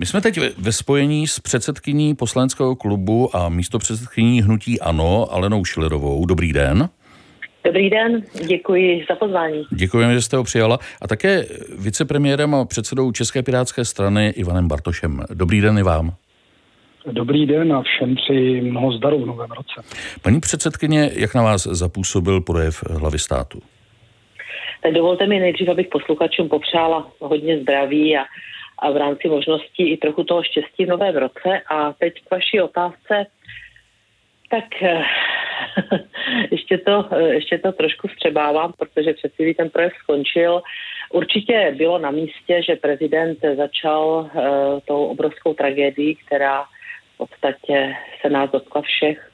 My jsme teď ve spojení s předsedkyní poslaneckého klubu a místo předsedkyní Hnutí Ano, Alenou Šilerovou. Dobrý den. Dobrý den, děkuji za pozvání. Děkujeme, že jste ho přijala. A také vicepremiérem a předsedou České pirátské strany Ivanem Bartošem. Dobrý den i vám. Dobrý den a všem přeji mnoho zdaru v novém roce. Paní předsedkyně, jak na vás zapůsobil projev hlavy státu? Tak dovolte mi nejdřív, abych posluchačům popřála hodně zdraví a, a v rámci možností i trochu toho štěstí v novém roce. A teď k vaší otázce. Tak eh, ještě, to, eh, ještě to trošku střebávám, protože přeci ten projev skončil. Určitě bylo na místě, že prezident začal uh, tou obrovskou tragédií, která v podstatě se nás dotkla všech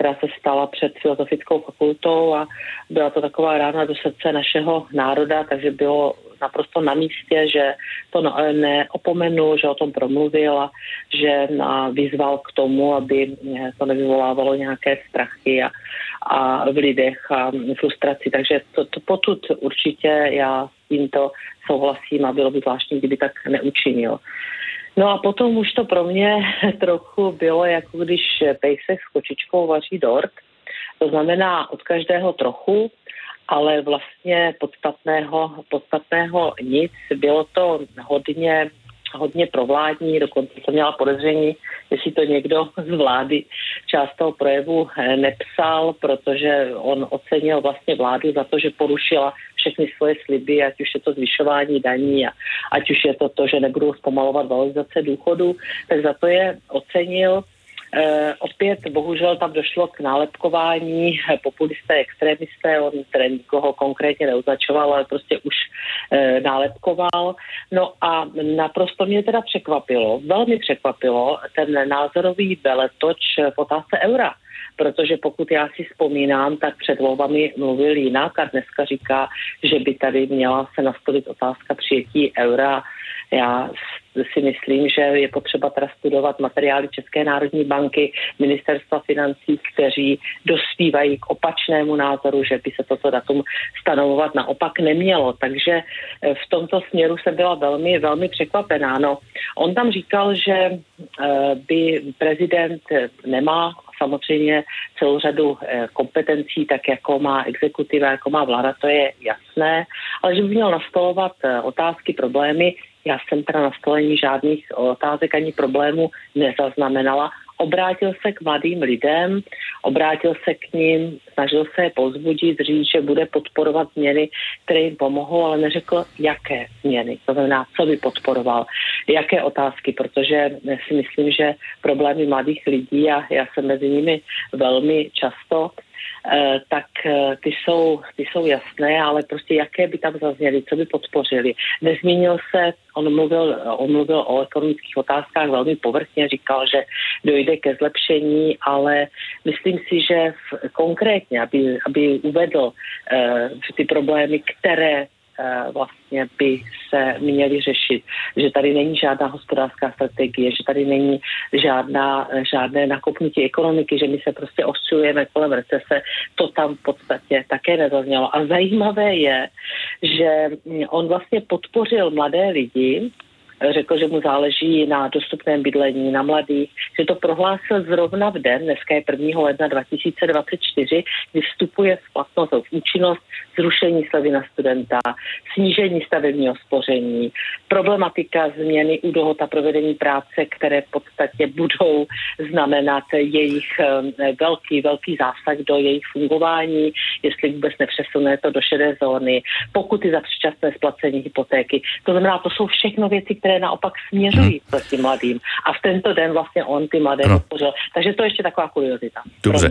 která se stala před filozofickou fakultou a byla to taková rána do srdce našeho národa, takže bylo naprosto na místě, že to neopomenu, že o tom promluvil a že vyzval k tomu, aby to nevyvolávalo nějaké strachy a, a v lidech a frustraci. Takže to, to potud určitě já s tímto souhlasím a bylo by zvláštní, kdyby tak neučinil. No a potom už to pro mě trochu bylo, jako když pejsek s kočičkou vaří dort. To znamená od každého trochu, ale vlastně podstatného, podstatného nic. Bylo to hodně hodně provládní, dokonce jsem měla podezření, jestli to někdo z vlády část toho projevu eh, nepsal, protože on ocenil vlastně vládu za to, že porušila všechny svoje sliby, ať už je to zvyšování daní a ať už je to to, že nebudou zpomalovat valorizace důchodu, tak za to je ocenil. E, opět bohužel tam došlo k nálepkování populisté, extrémisté, on tedy nikoho konkrétně neoznačoval, ale prostě už e, nálepkoval. No a naprosto mě teda překvapilo, velmi překvapilo ten názorový veletoč v otázce eura protože pokud já si vzpomínám, tak před volbami mluvil jinak a dneska říká, že by tady měla se nastavit otázka přijetí eura. Já si myslím, že je potřeba teda studovat materiály České národní banky, ministerstva financí, kteří dospívají k opačnému názoru, že by se toto datum stanovovat naopak nemělo. Takže eh, v tomto směru jsem byla velmi, velmi překvapená. No, on tam říkal, že eh, by prezident nemá samozřejmě celou řadu eh, kompetencí, tak jako má exekutiva, jako má vláda, to je jasné, ale že by měl nastolovat otázky, problémy, já jsem teda na stolení žádných otázek ani problémů nezaznamenala. Obrátil se k mladým lidem, obrátil se k ním, snažil se je pozbudit, říct, že bude podporovat změny, které jim pomohou, ale neřekl, jaké změny. To znamená, co by podporoval, jaké otázky, protože si myslím, že problémy mladých lidí a já jsem mezi nimi velmi často, tak eh, ty jsou, ty jsou jasné, ale prostě jaké by tam zazněly, co by podpořili. Nezmínil se, on mluvil, on mluvil o ekonomických otázkách velmi povrchně, říkal, že dojde ke zlepšení, ale myslím si, že v, konkrétně, aby, aby uvedl uh, ty problémy, které Eh, vlastně by se měly řešit, že tady není žádná hospodářská strategie, že tady není žádná, žádné nakopnutí ekonomiky, že my se prostě oscilujeme kolem recese, to tam v podstatě také nezaznělo. A zajímavé je, že on vlastně podpořil mladé lidi, řekl, že mu záleží na dostupném bydlení, na mladých, že to prohlásil zrovna v den, dneska je 1. ledna 2024, kdy vstupuje v platnost v účinnost zrušení slevy na studenta, snížení stavebního spoření, problematika změny u dohod a provedení práce, které v podstatě budou znamenat jejich velký, velký zásah do jejich fungování, jestli vůbec nepřesune to do šedé zóny, pokuty za předčasné splacení hypotéky. To znamená, to jsou všechno věci, které které naopak směřují hmm. proti mladým. A v tento den vlastně on ty mladé no. podpořil. Takže to je ještě taková kuriozita. Dobře.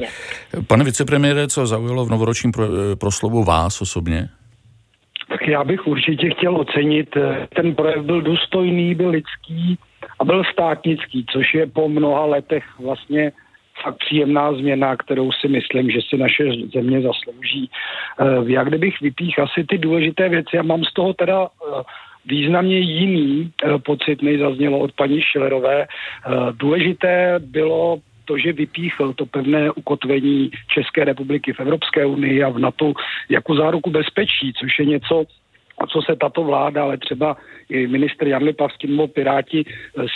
Pane vicepremiére, co zaujalo v novoročním pro, eh, proslovu vás osobně? Tak já bych určitě chtěl ocenit, eh, ten projev byl důstojný, byl lidský a byl státnický, což je po mnoha letech vlastně fakt příjemná změna, kterou si myslím, že si naše země zaslouží. Eh, já kdybych vypích asi ty důležité věci a mám z toho teda významně jiný eh, pocit, než zaznělo od paní Šilerové. Eh, důležité bylo to, že vypíchl to pevné ukotvení České republiky v Evropské unii a v NATO jako záruku bezpečí, což je něco, co se tato vláda, ale třeba i ministr Jan Lipavský nebo Piráti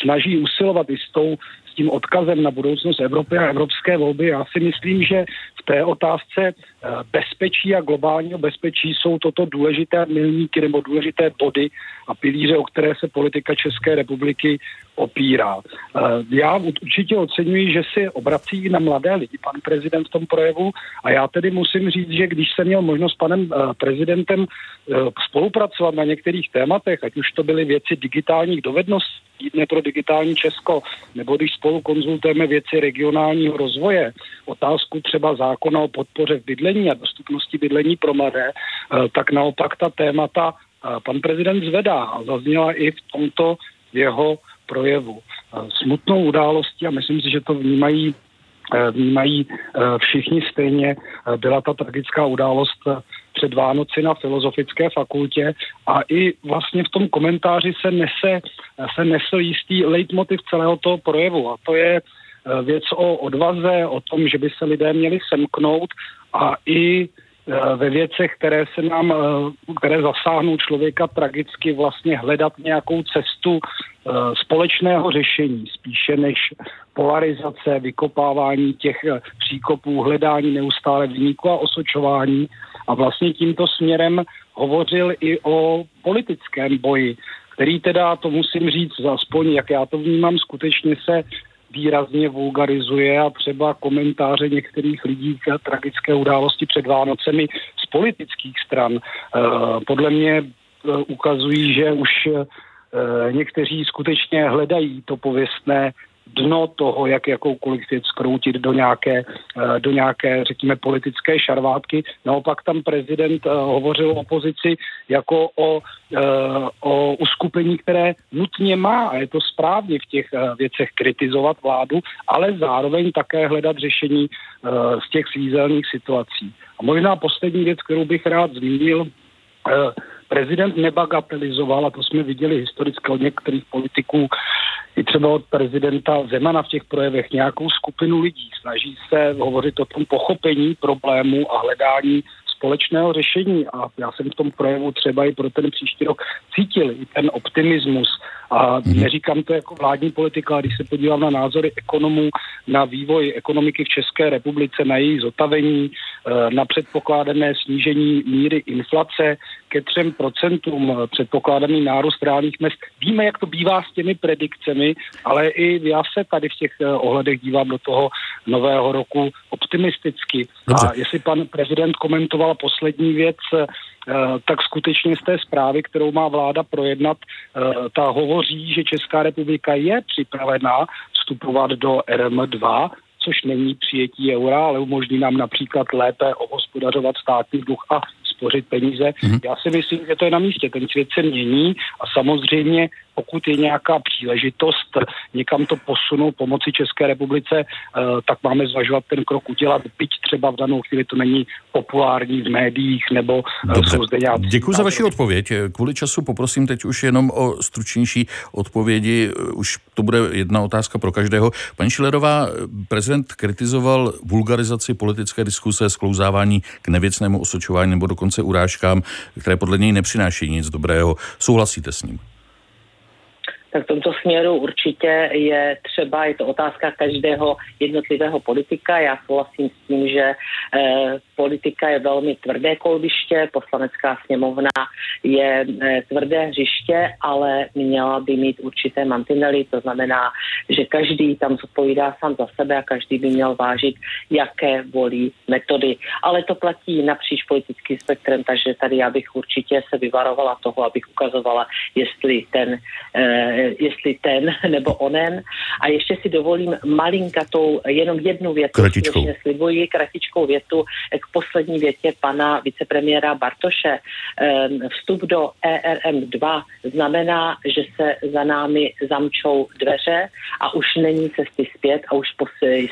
snaží usilovat i s, tou, s tím odkazem na budoucnost Evropy a evropské volby. Já si myslím, že v té otázce bezpečí a globálního bezpečí jsou toto důležité milníky nebo důležité body a pilíře, o které se politika České republiky opírá. Eh, já určitě oceňuji, že si obrací na mladé lidi pan prezident v tom projevu a já tedy musím říct, že když jsem měl možnost s panem eh, prezidentem eh, spolupracovat na některých tématech, ať už to byly věci digitálních dovedností, Dne pro digitální Česko, nebo když spolu konzultujeme věci regionálního rozvoje, otázku třeba zákona o podpoře v bydlení a dostupnosti bydlení pro mladé, tak naopak ta témata pan prezident zvedá a zazněla i v tomto jeho projevu. Smutnou událostí, a myslím si, že to vnímají eh, vnímají eh, všichni stejně. Eh, byla ta tragická událost před Vánoci na Filozofické fakultě a i vlastně v tom komentáři se nese, se nesl jistý leitmotiv celého toho projevu a to je věc o odvaze, o tom, že by se lidé měli semknout a i Eh, ve věcech, které se nám, eh, které zasáhnou člověka tragicky, vlastně hledat nějakou cestu eh, společného řešení, spíše než polarizace, vykopávání těch příkopů, hledání neustále vyniku a osočování. A vlastně tímto směrem hovořil i o politickém boji, který teda, to musím říct, aspoň jak já to vnímám, skutečně se výrazně vulgarizuje a třeba komentáře některých lidí k tragické události před Vánocemi z politických stran eh, podle mě eh, ukazují, že už eh, někteří skutečně hledají to pověstné dno toho, jak jakoukoliv věc skroutit do nějaké, do nějaké, řekněme, politické šarvátky. Naopak tam prezident hovořil o opozici jako o, eh, uskupení, které nutně má, a je to správně v těch věcech kritizovat vládu, ale zároveň také hledat řešení z těch svízelných situací. A možná poslední věc, kterou bych rád zmínil, prezident nebagatelizoval, a to jsme viděli historicky od některých politiků, i třeba od prezidenta Zemana v těch projevech nějakou skupinu lidí. Snaží se hovořit o tom pochopení problému a hledání společného řešení a já jsem v tom projevu třeba i pro ten příští rok cítil i ten optimismus a mm-hmm. neříkám to jako vládní politika, ale když se podívám na názory ekonomů, na vývoj ekonomiky v České republice, na její zotavení, eh, na předpokládané snížení míry inflace ke třem procentům, eh, předpokládaný nárůst reálných mest. Víme, jak to bývá s těmi predikcemi, ale i já se tady v těch eh, ohledech dívám do toho nového roku optimisticky. Dobře. A jestli pan prezident komentoval poslední věc, Eh, tak skutečně z té zprávy, kterou má vláda projednat, ta hovoří, že Česká republika je připravená vstupovat do RM2, což není přijetí eura, ale umožní nám například lépe ohospodařovat státní dluh a spořit peníze. Mm-hmm. Já si myslím, že to je na místě. Ten svět se mění a samozřejmě pokud je nějaká příležitost někam to posunout, pomoci České republice, eh, tak máme zvažovat ten krok udělat, byť třeba v danou chvíli to není populární v médiích nebo eh, Dobře. jsou zde nějaké... Děkuji za vaši odpověď. Kvůli času poprosím teď už jenom o stručnější odpovědi. Už to bude jedna otázka pro každého. Paní Šilerová, prezident kritizoval vulgarizaci politické diskuse, sklouzávání k nevěcnému osočování nebo dokonce urážkám, které podle něj nepřináší nic dobrého. Souhlasíte s ním? Tak v tomto směru určitě je třeba, je to otázka každého jednotlivého politika. Já souhlasím s tím, že eh, politika je velmi tvrdé kolbiště, poslanecká sněmovna je eh, tvrdé hřiště, ale měla by mít určité mantinely, to znamená, že každý tam zodpovídá sám za sebe a každý by měl vážit, jaké volí metody. Ale to platí napříč politickým spektrem, takže tady já bych určitě se vyvarovala toho, abych ukazovala, jestli ten eh, jestli ten nebo onen. A ještě si dovolím malinkatou, jenom jednu větu, kratičkou. slibuji, kratičkou větu k poslední větě pana vicepremiéra Bartoše. Ehm, vstup do ERM2 znamená, že se za námi zamčou dveře a už není cesty zpět a už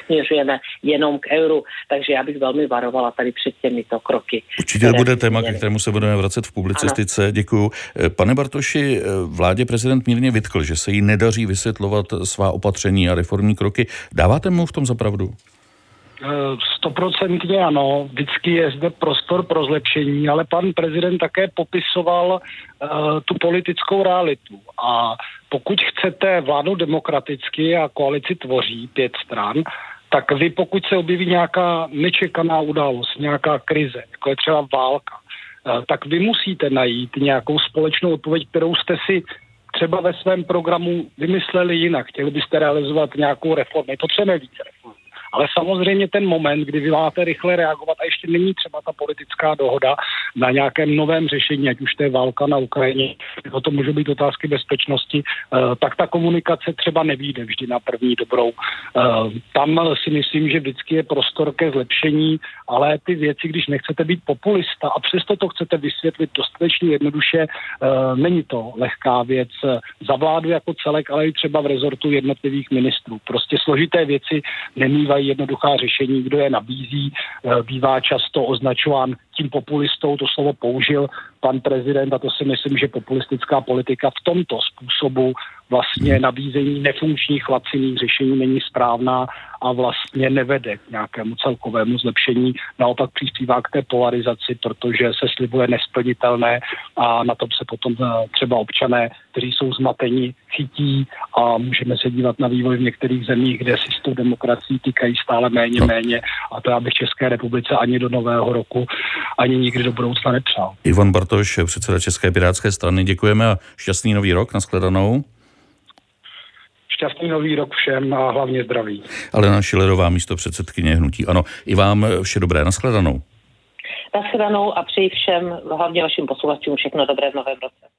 směřujeme jenom k euru. Takže já bych velmi varovala tady před těmito kroky. Určitě to bude téma, ke kterému se budeme vracet v publicistice. Ano. Děkuju. Pane Bartoši, vládě prezident mírně vytkl, že se jí nedaří vysvětlovat svá opatření a reformní kroky. Dáváte mu v tom zapravdu? stoprocentně ano, vždycky je zde prostor pro zlepšení, ale pan prezident také popisoval uh, tu politickou realitu. A pokud chcete vládnout demokraticky a koalici tvoří pět stran, tak vy pokud se objeví nějaká nečekaná událost, nějaká krize, jako je třeba válka, uh, tak vy musíte najít nějakou společnou odpověď, kterou jste si třeba ve svém programu vymysleli jinak. Chtěli byste realizovat nějakou reformu. Potřebujeme více reform. Ale samozřejmě ten moment, kdy vy máte rychle reagovat a ještě není třeba ta politická dohoda na nějakém novém řešení, ať už to je válka na Ukrajině, nebo to můžou být otázky bezpečnosti, eh, tak ta komunikace třeba nevíde vždy na první dobrou. Eh, tam si myslím, že vždycky je prostor ke zlepšení, ale ty věci, když nechcete být populista a přesto to chcete vysvětlit dostatečně jednoduše, eh, není to lehká věc za vládu jako celek, ale i třeba v rezortu jednotlivých ministrů. Prostě složité věci nemývají jednoduchá řešení, kdo je nabízí, bývá často označován tím populistou, to slovo použil pan prezident a to si myslím, že populistická politika v tomto způsobu vlastně nabízení nefunkčních laciných řešení není správná a vlastně nevede k nějakému celkovému zlepšení. Naopak přispívá k té polarizaci, protože se slibuje nesplnitelné a na tom se potom eh, třeba občané, kteří jsou zmatení, chytí a můžeme se dívat na vývoj v některých zemích, kde si s tou demokracií týkají stále méně, no. méně a to já bych České republice ani do nového roku, ani nikdy do budoucna nepřál. Ivan Bartoš, předseda České pirátské strany, děkujeme a šťastný nový rok, nashledanou. Šťastný nový rok všem a hlavně zdraví. Alena Šilerová, místo předsedkyně Hnutí. Ano, i vám vše dobré, nashledanou. Nashledanou a přeji všem, hlavně vašim posluchačům, všechno dobré v novém roce.